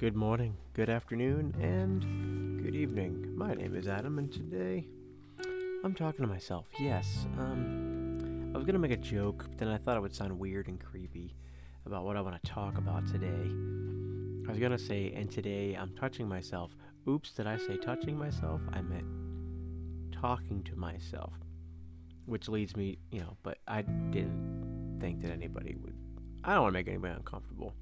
Good morning, good afternoon, and good evening. My name is Adam, and today I'm talking to myself. Yes, um, I was gonna make a joke, but then I thought it would sound weird and creepy about what I want to talk about today. I was gonna say, and today I'm touching myself. Oops, did I say touching myself? I meant talking to myself. Which leads me, you know, but I didn't think that anybody would. I don't want to make anybody uncomfortable.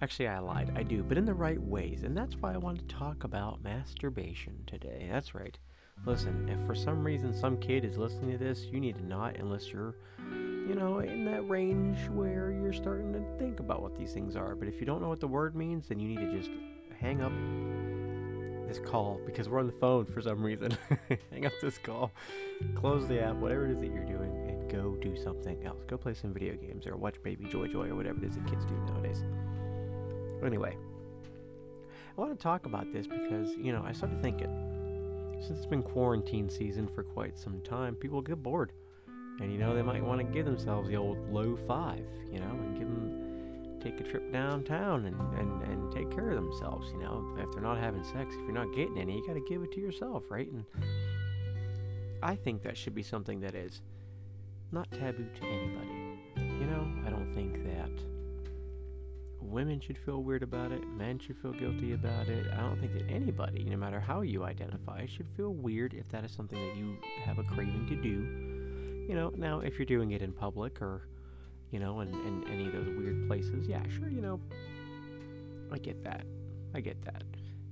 Actually, I lied. I do, but in the right ways. And that's why I wanted to talk about masturbation today. That's right. Listen, if for some reason some kid is listening to this, you need to not unless you're, you know, in that range where you're starting to think about what these things are. But if you don't know what the word means, then you need to just hang up this call because we're on the phone for some reason. hang up this call, close the app, whatever it is that you're doing, and go do something else. Go play some video games or watch Baby Joy Joy or whatever it is that kids do nowadays. Anyway, I want to talk about this because, you know, I started thinking, since it's been quarantine season for quite some time, people get bored. And, you know, they might want to give themselves the old low five, you know, and give them, take a trip downtown and, and, and take care of themselves, you know. If they're not having sex, if you're not getting any, you got to give it to yourself, right? And I think that should be something that is not taboo to anybody. You know, I don't think that women should feel weird about it, men should feel guilty about it. I don't think that anybody, no matter how you identify, should feel weird if that is something that you have a craving to do. You know, now if you're doing it in public or, you know, in, in any of those weird places, yeah, sure, you know, I get that. I get that.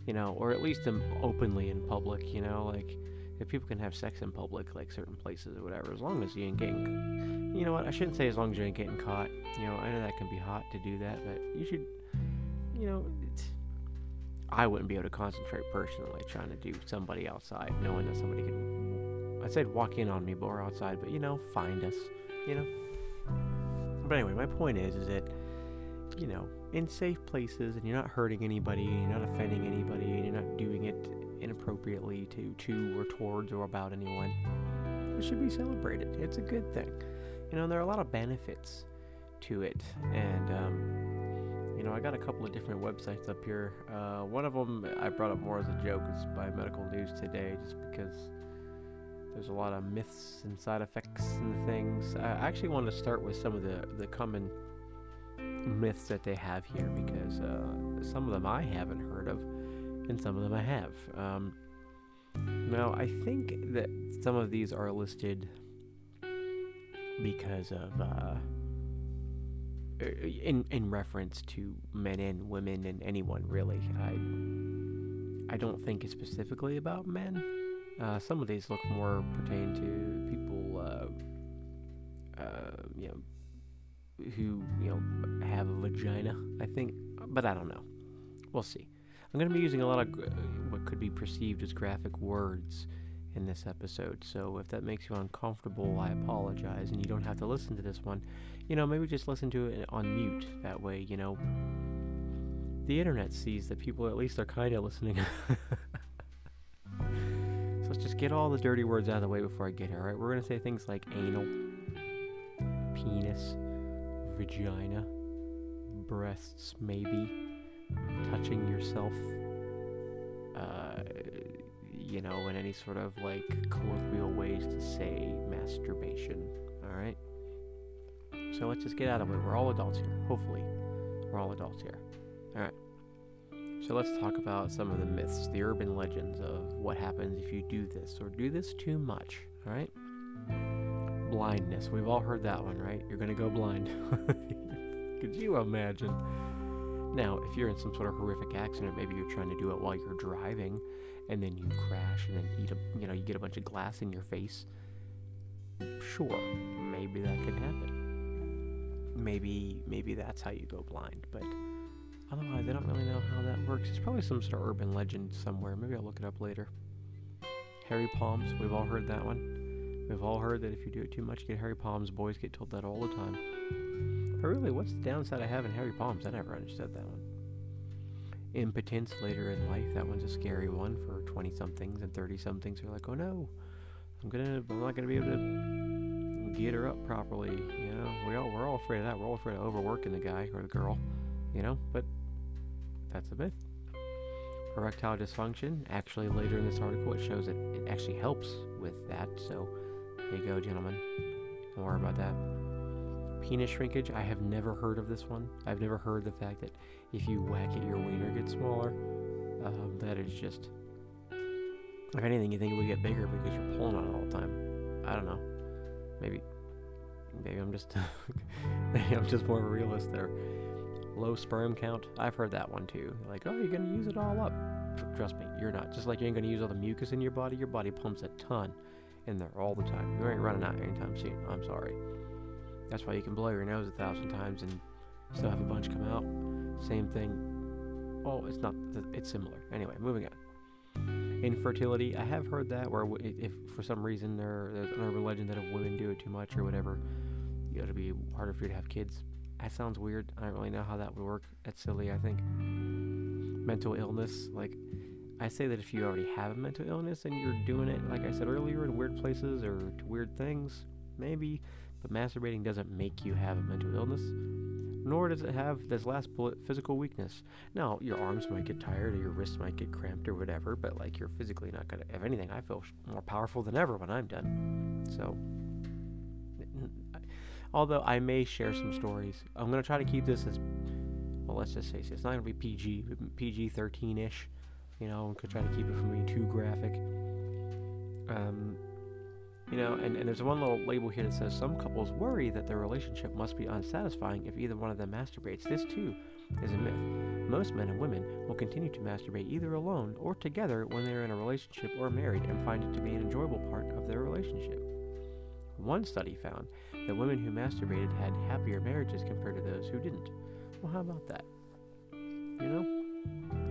You know, or at least in, openly in public, you know, like if people can have sex in public, like certain places or whatever, as long as you ain't getting, you know what? I shouldn't say as long as you ain't getting caught. You know, I know that can be hot to do that, but you should, you know, I wouldn't be able to concentrate personally trying to do somebody outside, knowing that somebody could. I said walk in on me, but we're outside, but you know, find us, you know. But anyway, my point is, is that you know, in safe places, and you're not hurting anybody, you're not offending anybody, and you're not doing it inappropriately to to or towards or about anyone. It should be celebrated. It's a good thing. You know, there are a lot of benefits to it, and um, you know, I got a couple of different websites up here. Uh, one of them I brought up more as a joke is by Medical News Today, just because there's a lot of myths and side effects and things. I actually want to start with some of the the common myths that they have here because uh, some of them I haven't heard of and some of them I have. Um, now, I think that some of these are listed because of uh, in in reference to men and women and anyone really. I I don't think it's specifically about men. Uh, some of these look more pertain to people, uh, uh, you know, who you know have a vagina. I think, but I don't know. We'll see. I'm going to be using a lot of uh, what could be perceived as graphic words in this episode. So if that makes you uncomfortable, I apologize, and you don't have to listen to this one. You know, maybe just listen to it on mute. That way, you know, the internet sees that people at least are kind of listening. so let's just get all the dirty words out of the way before I get here. All right, we're going to say things like anal, penis, vagina, breasts, maybe touching yourself, uh, you know, in any sort of like colloquial ways to say masturbation. All right. So let's just get out of it. We're all adults here. Hopefully, we're all adults here. All right. So let's talk about some of the myths, the urban legends of what happens if you do this or do this too much. All right. Blindness. We've all heard that one, right? You're going to go blind. Could you imagine? Now, if you're in some sort of horrific accident, maybe you're trying to do it while you're driving, and then you crash and then eat a, you know, you get a bunch of glass in your face. Sure, maybe that could happen. Maybe, maybe that's how you go blind, but otherwise, I don't really know how that works. It's probably some sort of urban legend somewhere. Maybe I'll look it up later. Hairy palms, we've all heard that one. We've all heard that if you do it too much, you get hairy palms. Boys get told that all the time. Really, what's the downside of having hairy palms? I never understood that one. Impotence later in life, that one's a scary one for 20 somethings and 30 somethings are like, oh no, I'm gonna, I'm not gonna be able to get her up properly. You know, we all, we're all afraid of that. We're all afraid of overworking the guy or the girl, you know, but that's a myth. Erectile dysfunction, actually, later in this article, it shows that it actually helps with that. So, here you go, gentlemen. Don't worry about that. Penis shrinkage, I have never heard of this one. I've never heard the fact that if you whack it, your wiener gets smaller. Um, that is just. If anything, you think it would get bigger because you're pulling on it all the time. I don't know. Maybe. Maybe I'm just. maybe I'm just more of a realist there. Low sperm count. I've heard that one too. Like, oh, you're gonna use it all up. Trust me, you're not. Just like you ain't gonna use all the mucus in your body. Your body pumps a ton in there all the time. You ain't running out anytime soon. I'm sorry. That's why you can blow your nose a thousand times and still have a bunch come out. Same thing. Oh, it's not. It's similar. Anyway, moving on. Infertility. I have heard that where if for some reason there, there's an urban legend that if women do it too much or whatever, it'll be harder for you to have kids. That sounds weird. I don't really know how that would work. That's silly. I think. Mental illness, like I say that if you already have a mental illness and you're doing it, like I said earlier, in weird places or weird things, maybe but masturbating doesn't make you have a mental illness, nor does it have this last bullet physical weakness. Now, your arms might get tired or your wrists might get cramped or whatever, but like you're physically not gonna. If anything, I feel more powerful than ever when I'm done. So, although I may share some stories, I'm gonna try to keep this as well. Let's just say it's not gonna be PG, PG 13 ish. You know, could try to keep it from being too graphic. Um, you know, and, and there's one little label here that says some couples worry that their relationship must be unsatisfying if either one of them masturbates. This, too, is a myth. Most men and women will continue to masturbate either alone or together when they are in a relationship or married and find it to be an enjoyable part of their relationship. One study found that women who masturbated had happier marriages compared to those who didn't. Well, how about that? You know?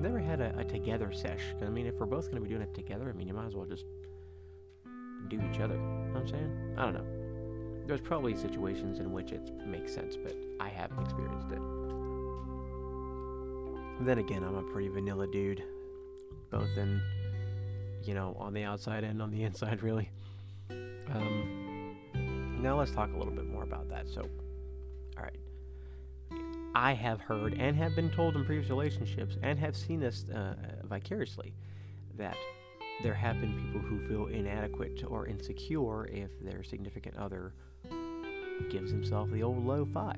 Never had a, a together sesh. I mean, if we're both going to be doing it together, I mean, you might as well just do each other. You know what I'm saying? I don't know. There's probably situations in which it makes sense, but I haven't experienced it. Then again, I'm a pretty vanilla dude, both in, you know, on the outside and on the inside, really. Um, now let's talk a little bit more about that. So, all right. I have heard and have been told in previous relationships and have seen this uh, vicariously that there have been people who feel inadequate or insecure if their significant other gives himself the old low five.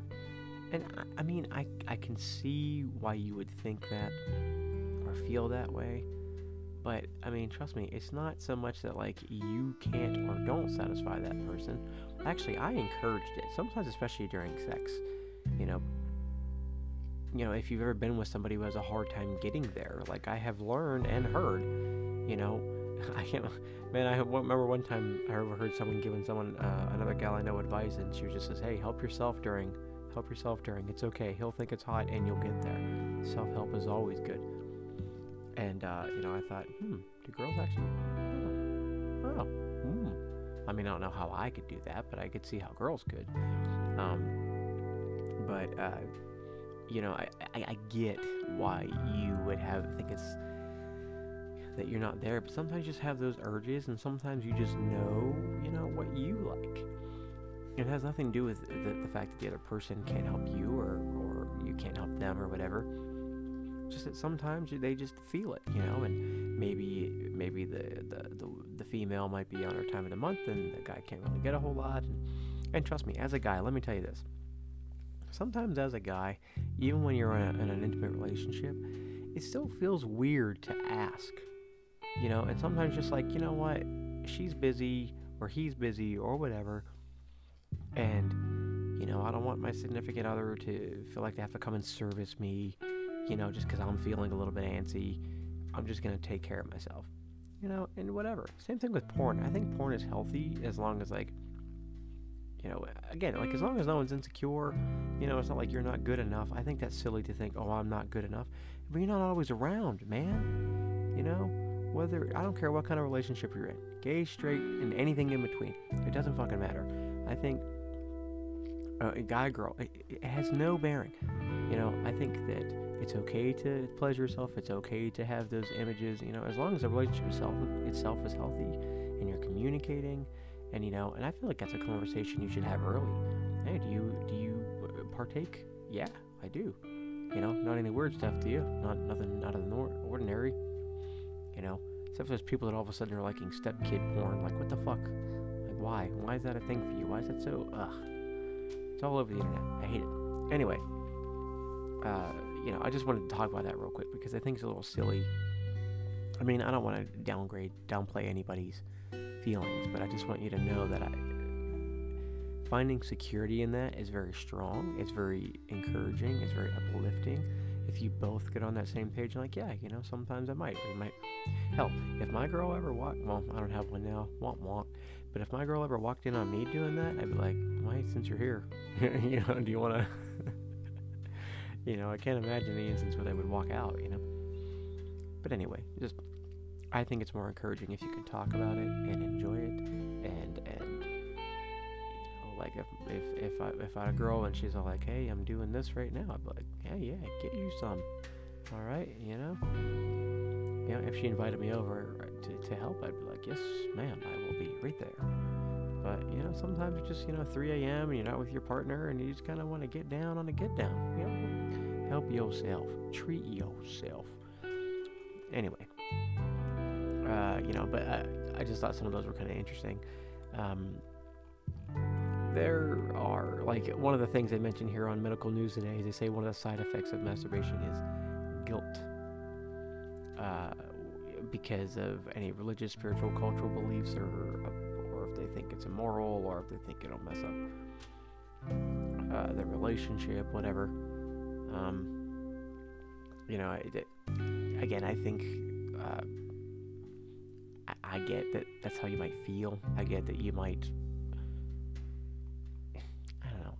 And I, I mean, I, I can see why you would think that or feel that way. But I mean, trust me, it's not so much that like you can't or don't satisfy that person. Actually, I encouraged it. Sometimes, especially during sex, you know. You know, if you've ever been with somebody who has a hard time getting there, like I have learned and heard, you know, I can't. Man, I remember one time I overheard someone giving someone uh, another gal I know advice, and she just says, "Hey, help yourself during, help yourself during. It's okay. He'll think it's hot, and you'll get there. Self help is always good." And uh, you know, I thought, hmm, do girls actually? Oh, oh, hmm. I mean, I don't know how I could do that, but I could see how girls could. Um, but uh, you know, I, I, I get why you would have I think it's that you're not there, but sometimes you just have those urges, and sometimes you just know, you know, what you like. It has nothing to do with the, the fact that the other person can't help you or, or you can't help them or whatever. Just that sometimes they just feel it, you know, and maybe maybe the, the, the, the female might be on her time of the month and the guy can't really get a whole lot. And, and trust me, as a guy, let me tell you this. Sometimes as a guy, even when you're in, a, in an intimate relationship, it still feels weird to ask you know, and sometimes just like, you know what, she's busy or he's busy or whatever, and, you know, I don't want my significant other to feel like they have to come and service me, you know, just because I'm feeling a little bit antsy. I'm just going to take care of myself, you know, and whatever. Same thing with porn. I think porn is healthy as long as, like, you know, again, like as long as no one's insecure, you know, it's not like you're not good enough. I think that's silly to think, oh, I'm not good enough. But you're not always around, man. You know? Whether I don't care what kind of relationship you're in, gay, straight, and anything in between, it doesn't fucking matter. I think uh, a guy, girl, it, it has no bearing. You know, I think that it's okay to pleasure yourself. It's okay to have those images. You know, as long as the relationship itself, itself is healthy, and you're communicating, and you know, and I feel like that's a conversation you should have early. Hey, do you do you uh, partake? Yeah, I do. You know, not any weird stuff to you. Not nothing out of the ordinary. You know, except for those people that all of a sudden are liking step kid porn. Like, what the fuck? Like, why? Why is that a thing for you? Why is that so? Ugh. It's all over the internet. I hate it. Anyway, uh, you know, I just wanted to talk about that real quick because I think it's a little silly. I mean, I don't want to downgrade, downplay anybody's feelings, but I just want you to know that I finding security in that is very strong. It's very encouraging. It's very uplifting. If you both get on that same page, like, yeah, you know, sometimes I might, you might. Hell, if my girl ever walked, well, I don't have one now, want want, but if my girl ever walked in on me doing that, I'd be like, why, since you're here, you know, do you want to? you know, I can't imagine the instance where they would walk out, you know. But anyway, just I think it's more encouraging if you can talk about it and enjoy it and and like if if if I if I had a girl and she's all like, "Hey, I'm doing this right now," I'd be like, "Hey, yeah, get you some." All right, you know. You know, if she invited me over to, to help, I'd be like, "Yes, ma'am, I will be right there." But you know, sometimes it's just you know 3 a.m. and you're not with your partner, and you just kind of want to get down on a get down. You know, help yourself, treat yourself. Anyway, uh, you know, but I, I just thought some of those were kind of interesting. Um, there are like one of the things they mention here on medical news today. is They say one of the side effects of masturbation is guilt, uh, because of any religious, spiritual, cultural beliefs, or or if they think it's immoral, or if they think it'll mess up uh, their relationship, whatever. Um, you know, it, it, again, I think. Uh, I, I get that that's how you might feel. I get that you might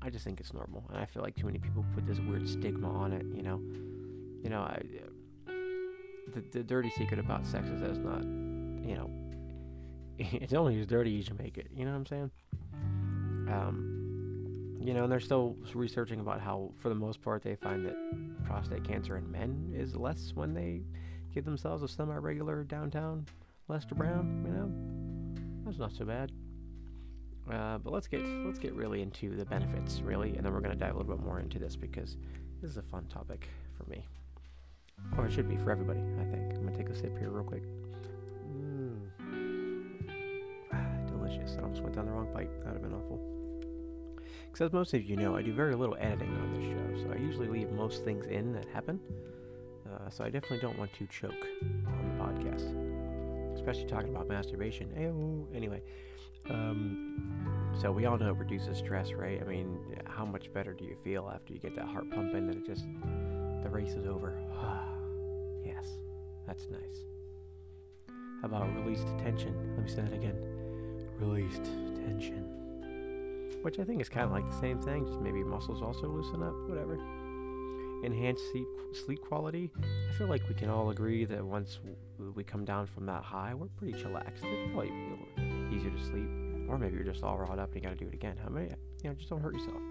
I just think it's normal, and I feel like too many people put this weird stigma on it. You know, you know, I, the the dirty secret about sex is that it's not, you know, it's only as dirty as you make it. You know what I'm saying? Um, you know, and they're still researching about how, for the most part, they find that prostate cancer in men is less when they give themselves a semi-regular downtown Lester Brown. You know, that's not so bad. Uh, but let's get let's get really into the benefits, really, and then we're going to dive a little bit more into this because this is a fun topic for me, or it should be for everybody. I think I'm going to take a sip here real quick. Mm. Ah, delicious. I almost went down the wrong pipe. That would have been awful. Because as most of you know, I do very little editing on this show, so I usually leave most things in that happen. Uh, so I definitely don't want to choke on the podcast, especially talking about masturbation. Ayo. Anyway. Um, so we all know it reduces stress, right? I mean, how much better do you feel after you get that heart pumping and it just the race is over? yes, that's nice. How about released tension? Let me say that again. Released tension. Which I think is kind of like the same thing, just maybe muscles also loosen up, whatever. Enhanced sleep, sleep quality. I feel like we can all agree that once we come down from that high, we're pretty chillaxed. Probably easier to sleep. Or maybe you're just all wrought up and you gotta do it again. How many? You know, just don't hurt yourself.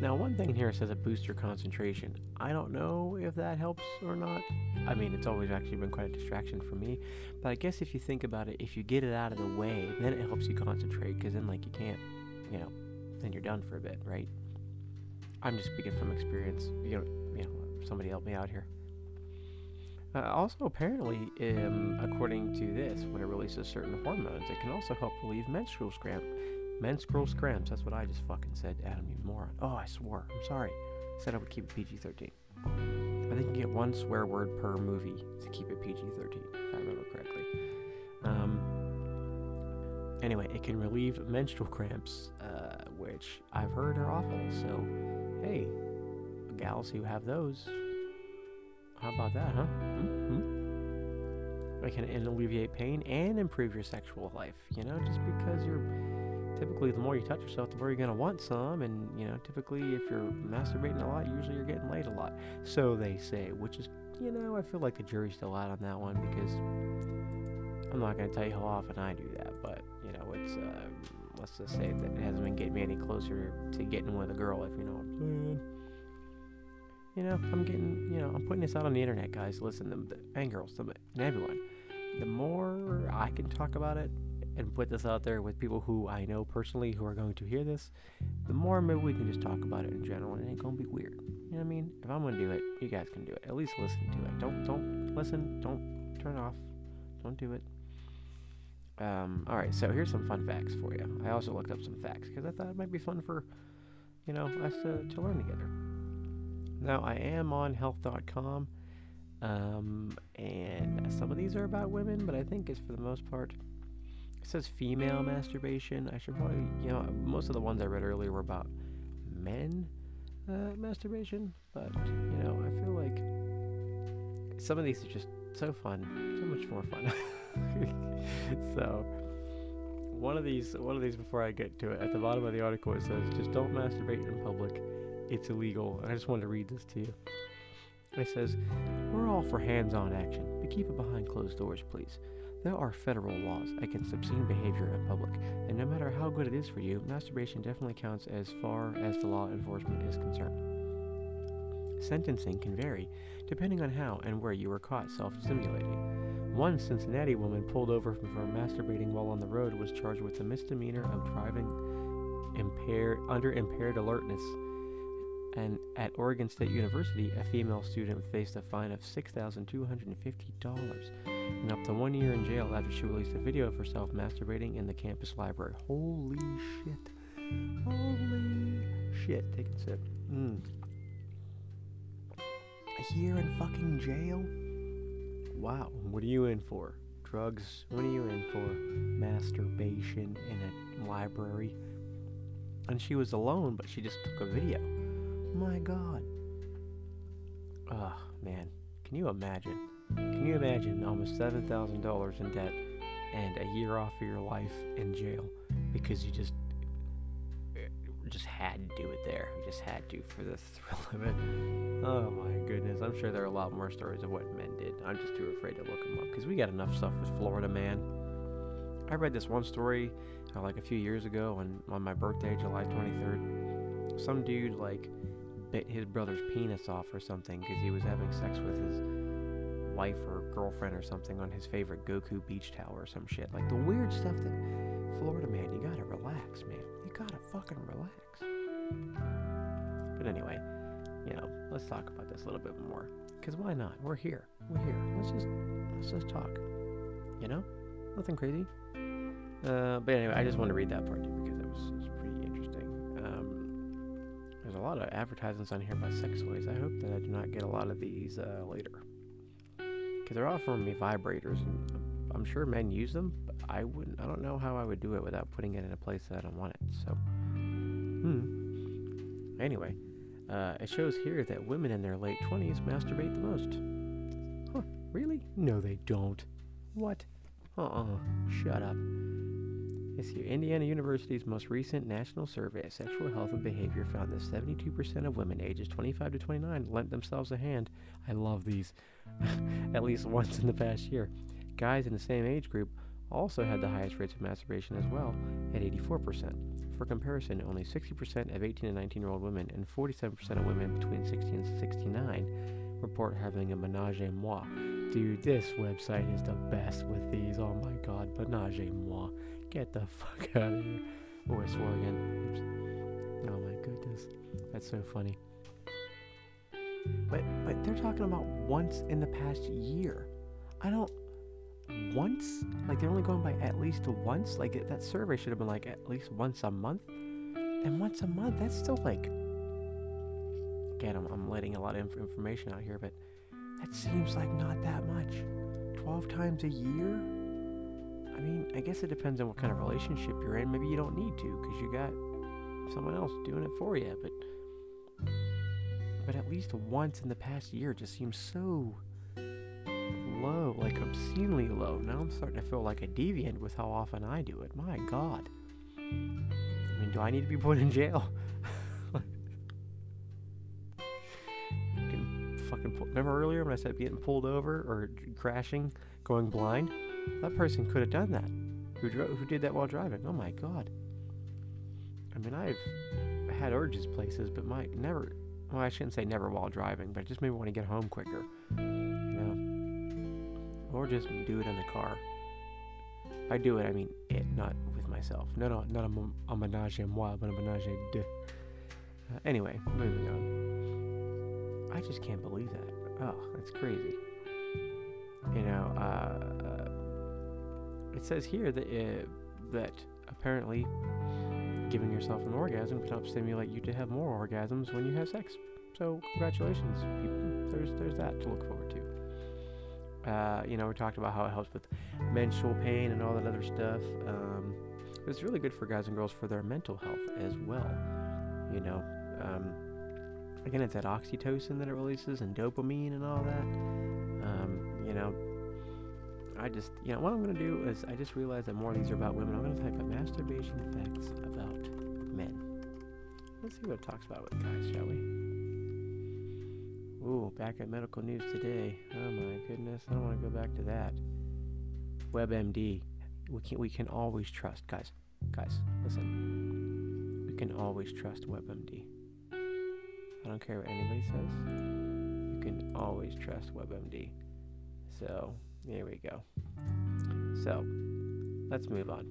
Now, one thing here says it boosts your concentration. I don't know if that helps or not. I mean, it's always actually been quite a distraction for me. But I guess if you think about it, if you get it out of the way, then it helps you concentrate. Because then, like, you can't, you know, then you're done for a bit, right? I'm just speaking from experience. You know, you know, somebody help me out here. Uh, also, apparently, um, according to this, when it releases certain hormones, it can also help relieve menstrual cramp. Menstrual cramps. That's what I just fucking said, Adam, you moron. Oh, I swore. I'm sorry. I said I would keep it PG-13. I think you get one swear word per movie to keep it PG-13, if I remember correctly. Um, anyway, it can relieve menstrual cramps, uh, which I've heard are awful. So, hey, gals who have those, how about that, huh? Mm-hmm. It can alleviate pain and improve your sexual life. You know, just because you're typically the more you touch yourself, the more you're gonna want some, and you know, typically if you're masturbating a lot, usually you're getting laid a lot. So they say, which is, you know, I feel like the jury's still out on that one because I'm not gonna tell you how often I do that, but you know, it's uh, let's just say that it hasn't been getting me any closer to getting with a girl, if you know what I'm saying you know, I'm getting, you know, I'm putting this out on the internet, guys. Listen, the, the and girls, the, and everyone. The more I can talk about it, and put this out there with people who I know personally who are going to hear this, the more maybe we can just talk about it in general and it ain't gonna be weird. You know what I mean? If I'm gonna do it, you guys can do it. At least listen to it. Don't don't listen. Don't turn off. Don't do it. Um, all right, so here's some fun facts for you. I also looked up some facts because I thought it might be fun for, you know, us to, to learn together. Now, I am on health.com, um, and some of these are about women, but I think it's for the most part. It says female masturbation. I should probably, you know, most of the ones I read earlier were about men uh, masturbation, but, you know, I feel like some of these are just so fun, so much more fun. so one of these one of these before I get to it at the bottom of the article it says just don't masturbate in public it's illegal and I just wanted to read this to you. It says we're all for hands-on action but keep it behind closed doors please. There are federal laws against obscene behavior in public and no matter how good it is for you masturbation definitely counts as far as the law enforcement is concerned. Sentencing can vary depending on how and where you were caught self-stimulating one Cincinnati woman pulled over for masturbating while on the road was charged with a misdemeanor of driving impaired under impaired alertness. And at Oregon State University, a female student faced a fine of $6,250 and up to one year in jail after she released a video of herself masturbating in the campus library. Holy shit. Holy shit. Take a sip. Mm. A year in fucking jail? wow, what are you in for? Drugs? What are you in for? Masturbation in a library? And she was alone, but she just took a video. My God. Oh, man. Can you imagine? Can you imagine almost $7,000 in debt and a year off of your life in jail because you just just had to do it there. You just had to for the thrill of it. Oh my goodness. I'm sure there are a lot more stories of what men did. I'm just too afraid to look them up because we got enough stuff with Florida man. I read this one story uh, like a few years ago on, on my birthday, July 23rd. Some dude like bit his brother's penis off or something because he was having sex with his wife or girlfriend or something on his favorite Goku beach towel or some shit. Like the weird stuff that Florida man, you gotta relax, man. You gotta fucking relax. But anyway, you know, let's talk about this a little bit more. Cause why not? We're here. We're here. Let's just let's just talk. You know, nothing crazy. Uh, but anyway, I just wanted to read that part too because a lot of advertisements on here about sex toys. I hope that I do not get a lot of these uh, later because they're offering me vibrators, and I'm sure men use them. But I wouldn't. I don't know how I would do it without putting it in a place that I don't want it. So, hmm. Anyway, uh, it shows here that women in their late 20s masturbate the most. Huh? Really? No, they don't. What? Uh-uh. Shut up. This here, Indiana University's most recent national survey of sexual health and behavior found that 72% of women ages 25 to 29 lent themselves a hand. I love these. At least once in the past year. Guys in the same age group also had the highest rates of masturbation as well, at 84%. For comparison, only 60% of 18 to 19 year old women and 47% of women between 60 and 69 report having a menage a moi. Dude, this website is the best with these. Oh my god, menage a moi. Get the fuck out of here. Oh, I swore again. Oops. Oh my goodness. That's so funny. But but they're talking about once in the past year. I don't once? Like they're only going by at least once? Like that survey should have been like at least once a month. And once a month, that's still like. Again, I'm, I'm letting a lot of inf- information out here, but that seems like not that much. 12 times a year? I mean, I guess it depends on what kind of relationship you're in. Maybe you don't need to because you got someone else doing it for you, but. But at least once in the past year just seems so low, like obscenely low. Now I'm starting to feel like a deviant with how often I do it. My God. I mean, do I need to be put in jail? fucking pull- remember earlier when I said getting pulled over or crashing, going blind? That person could have done that. Who drove? Who did that while driving? Oh my God. I mean, I've had urges places, but my never. Well, I shouldn't say never while driving, but I just maybe want to get home quicker. You know or just do it in the car. I do it, I mean it, not with myself. No, no, not a, a menage a moi, but a menage a deux. Uh, anyway, moving on. I just can't believe that. Oh, that's crazy. You know, uh, it says here that uh, that apparently giving yourself an orgasm can help stimulate you to have more orgasms when you have sex. So congratulations, people. There's there's that to look forward to. Uh, you know, we talked about how it helps with menstrual pain and all that other stuff. Um, it's really good for guys and girls for their mental health as well. You know, um, again, it's that oxytocin that it releases and dopamine and all that. Um, you know, I just, you know, what I'm going to do is I just realized that more of these are about women. I'm going to type up masturbation facts about men. Let's see what it talks about with guys, shall we? Ooh, back at medical news today. Oh my goodness, I don't want to go back to that. WebMD. We can we can always trust, guys. Guys, listen. We can always trust WebMD. I don't care what anybody says. You can always trust WebMD. So, there we go. So, let's move on.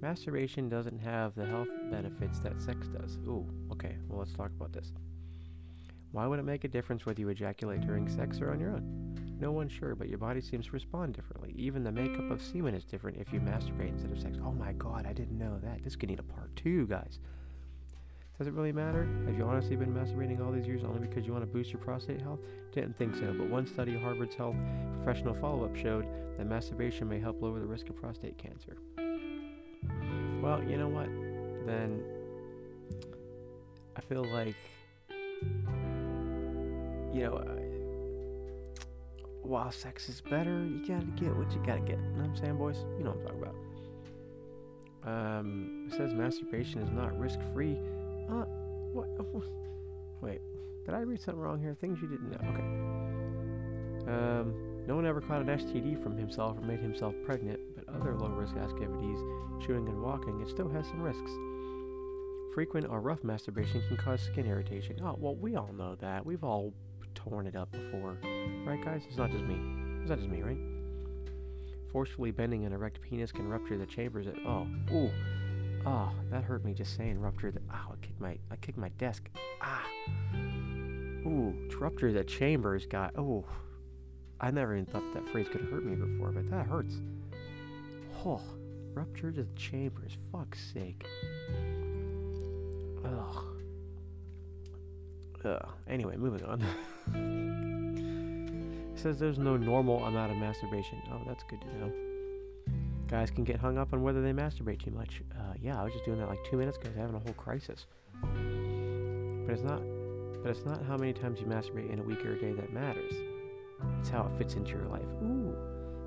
Masturbation doesn't have the health benefits that sex does. Ooh, okay, well, let's talk about this. Why would it make a difference whether you ejaculate during sex or on your own? No one's sure, but your body seems to respond differently. Even the makeup of semen is different if you masturbate instead of sex. Oh my god, I didn't know that. This could need a part two, guys. Does it really matter? Have you honestly been masturbating all these years only because you want to boost your prostate health? Didn't think so, but one study Harvard's Health Professional Follow Up showed that masturbation may help lower the risk of prostate cancer. Well, you know what? Then I feel like, you know, while sex is better, you gotta get what you gotta get. You know what I'm saying, boys? You know what I'm talking about. Um, it says masturbation is not risk free uh, what? Wait, did I read something wrong here? Things you didn't know. Okay. Um, no one ever caught an STD from himself or made himself pregnant, but other low risk activities, chewing and walking, it still has some risks. Frequent or rough masturbation can cause skin irritation. Oh, well, we all know that. We've all torn it up before. Right, guys? It's not just me. It's not just me, right? Forcefully bending an erect penis can rupture the chambers at. Oh, ooh. Oh, that hurt me just saying rupture the. Oh, I kicked my. I kicked my desk. Ah. Ooh, rupture the chambers got. Oh, I never even thought that phrase could hurt me before, but that hurts. Oh, rupture the chambers. Fuck's sake. Ugh. Ugh. Anyway, moving on. it says there's no normal amount of masturbation. Oh, that's good to know. Guys can get hung up on whether they masturbate too much. Uh, yeah, I was just doing that like two minutes ago. I was having a whole crisis. But it's not. But it's not how many times you masturbate in a week or a day that matters. It's how it fits into your life. Ooh.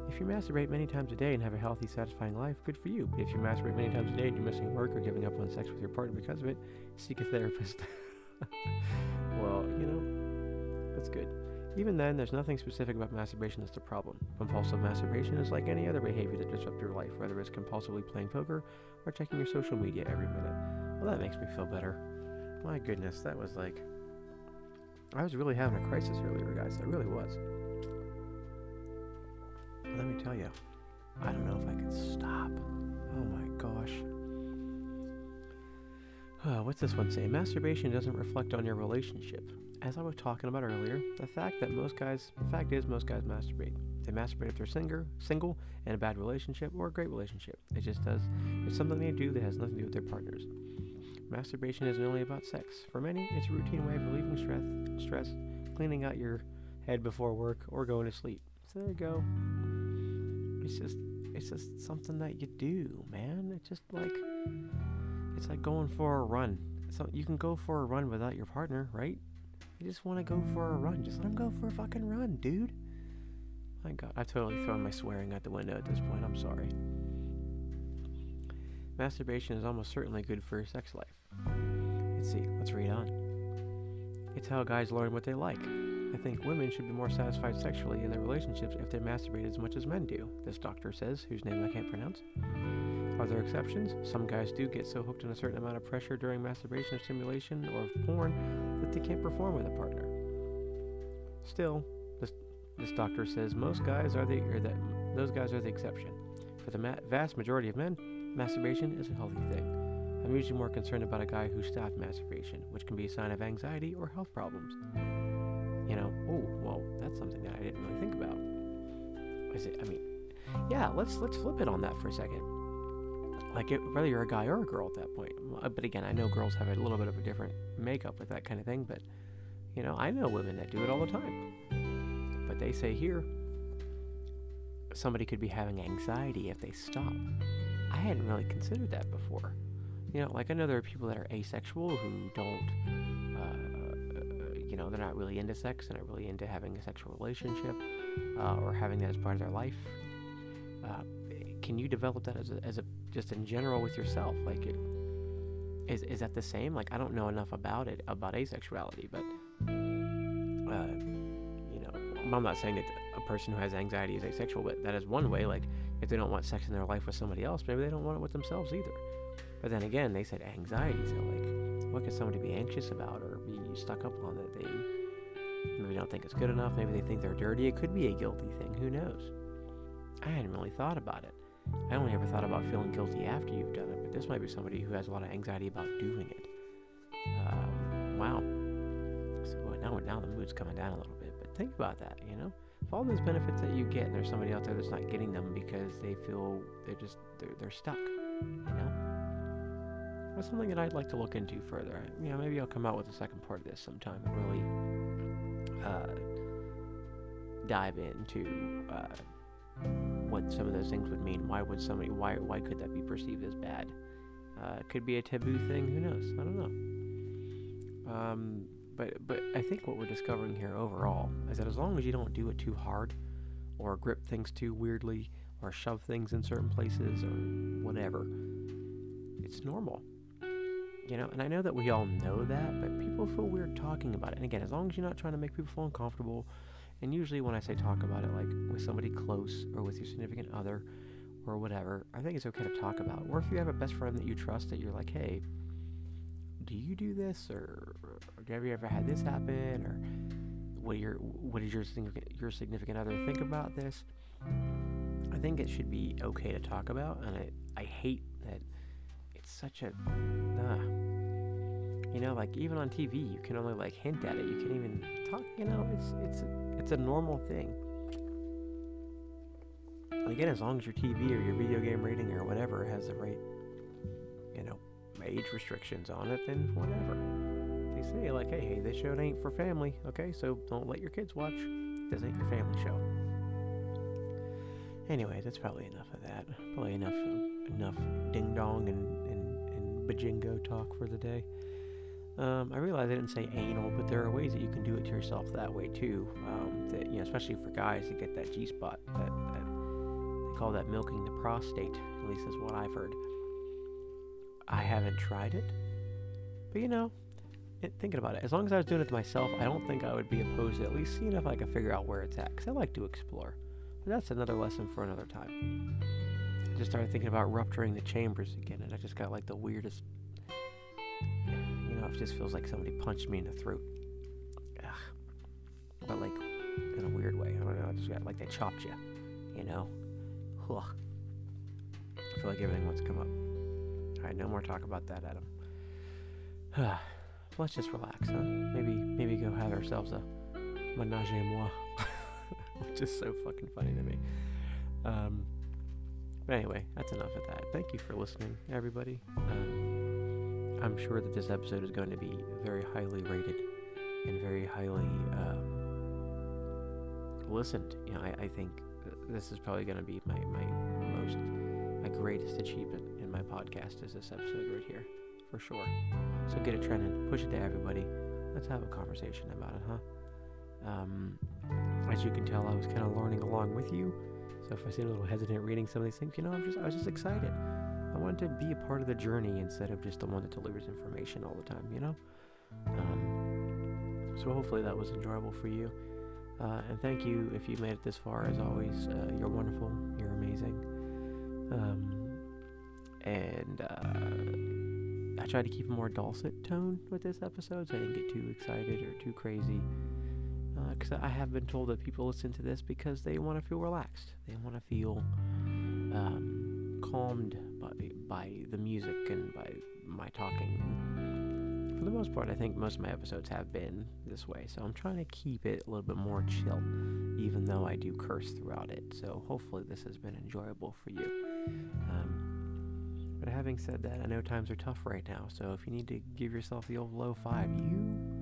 If you masturbate many times a day and have a healthy, satisfying life, good for you. If you masturbate many times a day and you're missing work or giving up on sex with your partner because of it, seek a therapist. well, you know, that's good. Even then, there's nothing specific about masturbation that's the problem. Compulsive masturbation is like any other behavior that disrupts your life, whether it's compulsively playing poker or checking your social media every minute. Well, that makes me feel better. My goodness, that was like. I was really having a crisis earlier, guys. I really was. Let me tell you, I don't know if I can stop. Oh my gosh. Uh, what's this one say? Masturbation doesn't reflect on your relationship as I was talking about earlier, the fact that most guys, the fact is, most guys masturbate. They masturbate if they're single, single, in a bad relationship or a great relationship. It just does. It's something they do that has nothing to do with their partners. Masturbation isn't only about sex. For many, it's a routine way of relieving stress, stress, cleaning out your head before work, or going to sleep. So there you go. It's just, it's just something that you do, man. It's just like, it's like going for a run. So you can go for a run without your partner, right? You just want to go for a run. Just let him go for a fucking run, dude. My god, I've totally thrown my swearing out the window at this point. I'm sorry. Masturbation is almost certainly good for your sex life. Let's see, let's read on. It's how guys learn what they like. I think women should be more satisfied sexually in their relationships if they masturbate as much as men do, this doctor says, whose name I can't pronounce. Are there exceptions? Some guys do get so hooked on a certain amount of pressure during masturbation or stimulation or of porn that they can't perform with a partner. Still, this, this doctor says most guys are the or that those guys are the exception. For the ma- vast majority of men, masturbation is a healthy thing. I'm usually more concerned about a guy who stopped masturbation, which can be a sign of anxiety or health problems. You know, oh, well, that's something that I didn't really think about. Is it? I mean, yeah. Let's let's flip it on that for a second. Like, it, whether you're a guy or a girl at that point. Uh, But again, I know girls have a little bit of a different makeup with that kind of thing. But you know, I know women that do it all the time. But they say here, somebody could be having anxiety if they stop. I hadn't really considered that before. You know, like I know there are people that are asexual who don't, uh, you know, they're not really into sex, they're not really into having a sexual relationship uh, or having that as part of their life. Uh, can you develop that as a, as a just in general with yourself? Like, it, is is that the same? Like, I don't know enough about it about asexuality, but uh, you know, I'm not saying that a person who has anxiety is asexual, but that is one way. Like, if they don't want sex in their life with somebody else, maybe they don't want it with themselves either. But then again, they said anxiety. So, like, what could somebody be anxious about or be stuck up on that they maybe don't think it's good enough? Maybe they think they're dirty. It could be a guilty thing. Who knows? I hadn't really thought about it. I only ever thought about feeling guilty after you've done it, but this might be somebody who has a lot of anxiety about doing it. Um, wow. So now, now the mood's coming down a little bit, but think about that, you know? If all those benefits that you get, and there's somebody out there that's not getting them because they feel they're just, they're, they're stuck, you know? That's something that I'd like to look into further. You know, maybe I'll come out with a second part of this sometime and really uh, dive into uh, what some of those things would mean. Why would somebody? Why why could that be perceived as bad? Uh, could be a taboo thing. Who knows? I don't know. Um, but but I think what we're discovering here overall is that as long as you don't do it too hard, or grip things too weirdly, or shove things in certain places, or whatever, it's normal. You know, and I know that we all know that, but people feel weird talking about it. And again, as long as you're not trying to make people feel uncomfortable, and usually when I say talk about it, like with somebody close or with your significant other or whatever, I think it's okay to talk about. Or if you have a best friend that you trust that you're like, hey, do you do this or, or have you ever had this happen or what your what does your your significant other think about this? I think it should be okay to talk about, and I I hate that it's such a you know like even on TV you can only like hint at it. You can't even talk. You know it's it's it's a normal thing. Again, as long as your TV or your video game rating or whatever has the right, you know, age restrictions on it, then whatever. They say like, hey, hey, this show ain't for family. Okay, so don't let your kids watch. This ain't your family show. Anyway, that's probably enough of that. Probably enough enough ding dong and, and, and bajingo talk for the day. Um, I realize I didn't say anal, but there are ways that you can do it to yourself that way too. Um, that you know, especially for guys to get that G spot. That, that they call that milking the prostate. At least is what I've heard. I haven't tried it, but you know, it, thinking about it, as long as I was doing it to myself, I don't think I would be opposed to at least seeing if I could figure out where it's at. Cause I like to explore. But that's another lesson for another time. I just started thinking about rupturing the chambers again, and I just got like the weirdest it just feels like somebody punched me in the throat. Ugh. But like in a weird way. I don't know. I just got like they chopped you. You know. Ugh. I feel like everything wants to come up. All right, no more talk about that, Adam. Let's just relax, huh? Maybe, maybe go have ourselves a menage a moi, which is so fucking funny to me. Um, but anyway, that's enough of that. Thank you for listening, everybody. Um, I'm sure that this episode is going to be very highly rated and very highly um, listened. You know, I, I think this is probably going to be my, my most, my greatest achievement in my podcast is this episode right here, for sure. So get it trending, push it to everybody. Let's have a conversation about it, huh? Um, as you can tell, I was kind of learning along with you. So if I seem a little hesitant reading some of these things, you know, I'm just I was just excited. I wanted to be a part of the journey instead of just the one that delivers information all the time, you know? Um, so hopefully that was enjoyable for you. Uh, and thank you if you made it this far. As always, uh, you're wonderful. You're amazing. Um, and uh, I tried to keep a more dulcet tone with this episode, so I didn't get too excited or too crazy. Because I have been told that people listen to this because they want to feel relaxed. They want to feel um, calmed by the music and by my talking. And for the most part, I think most of my episodes have been this way. So I'm trying to keep it a little bit more chill, even though I do curse throughout it. So hopefully this has been enjoyable for you. Um, but having said that, I know times are tough right now. So if you need to give yourself the old low five, you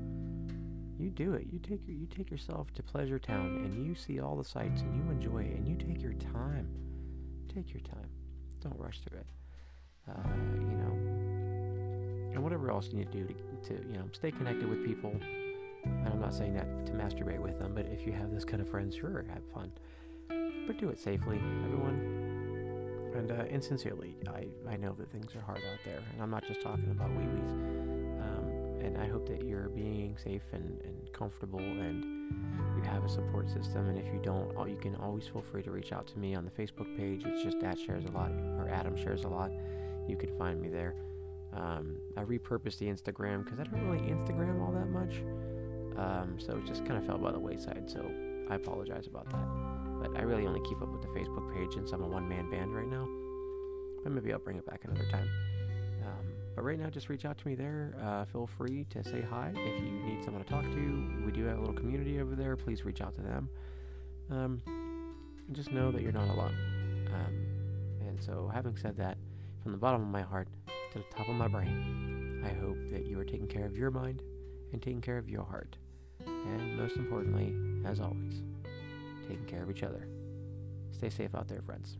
you do it. You take you take yourself to Pleasure Town and you see all the sights and you enjoy it and you take your time. Take your time. Don't rush through it. Uh, you know, and whatever else you need to do to, to you know stay connected with people. And I'm not saying that to masturbate with them, but if you have this kind of friends, sure, have fun, but do it safely, everyone. And uh, and sincerely, I I know that things are hard out there, and I'm not just talking about wee wees. Um, and I hope that you're being safe and, and comfortable and you have a support system. And if you don't, you can always feel free to reach out to me on the Facebook page. It's just at shares a lot or Adam shares a lot. You can find me there. Um, I repurposed the Instagram because I don't really Instagram all that much. Um, so it just kind of fell by the wayside. So I apologize about that. But I really only keep up with the Facebook page since I'm a one man band right now. But maybe I'll bring it back another time. Um, but right now, just reach out to me there. Uh, feel free to say hi if you need someone to talk to. We do have a little community over there. Please reach out to them. Um, just know that you're not alone. Um, and so, having said that, from the bottom of my heart to the top of my brain, I hope that you are taking care of your mind and taking care of your heart. And most importantly, as always, taking care of each other. Stay safe out there, friends.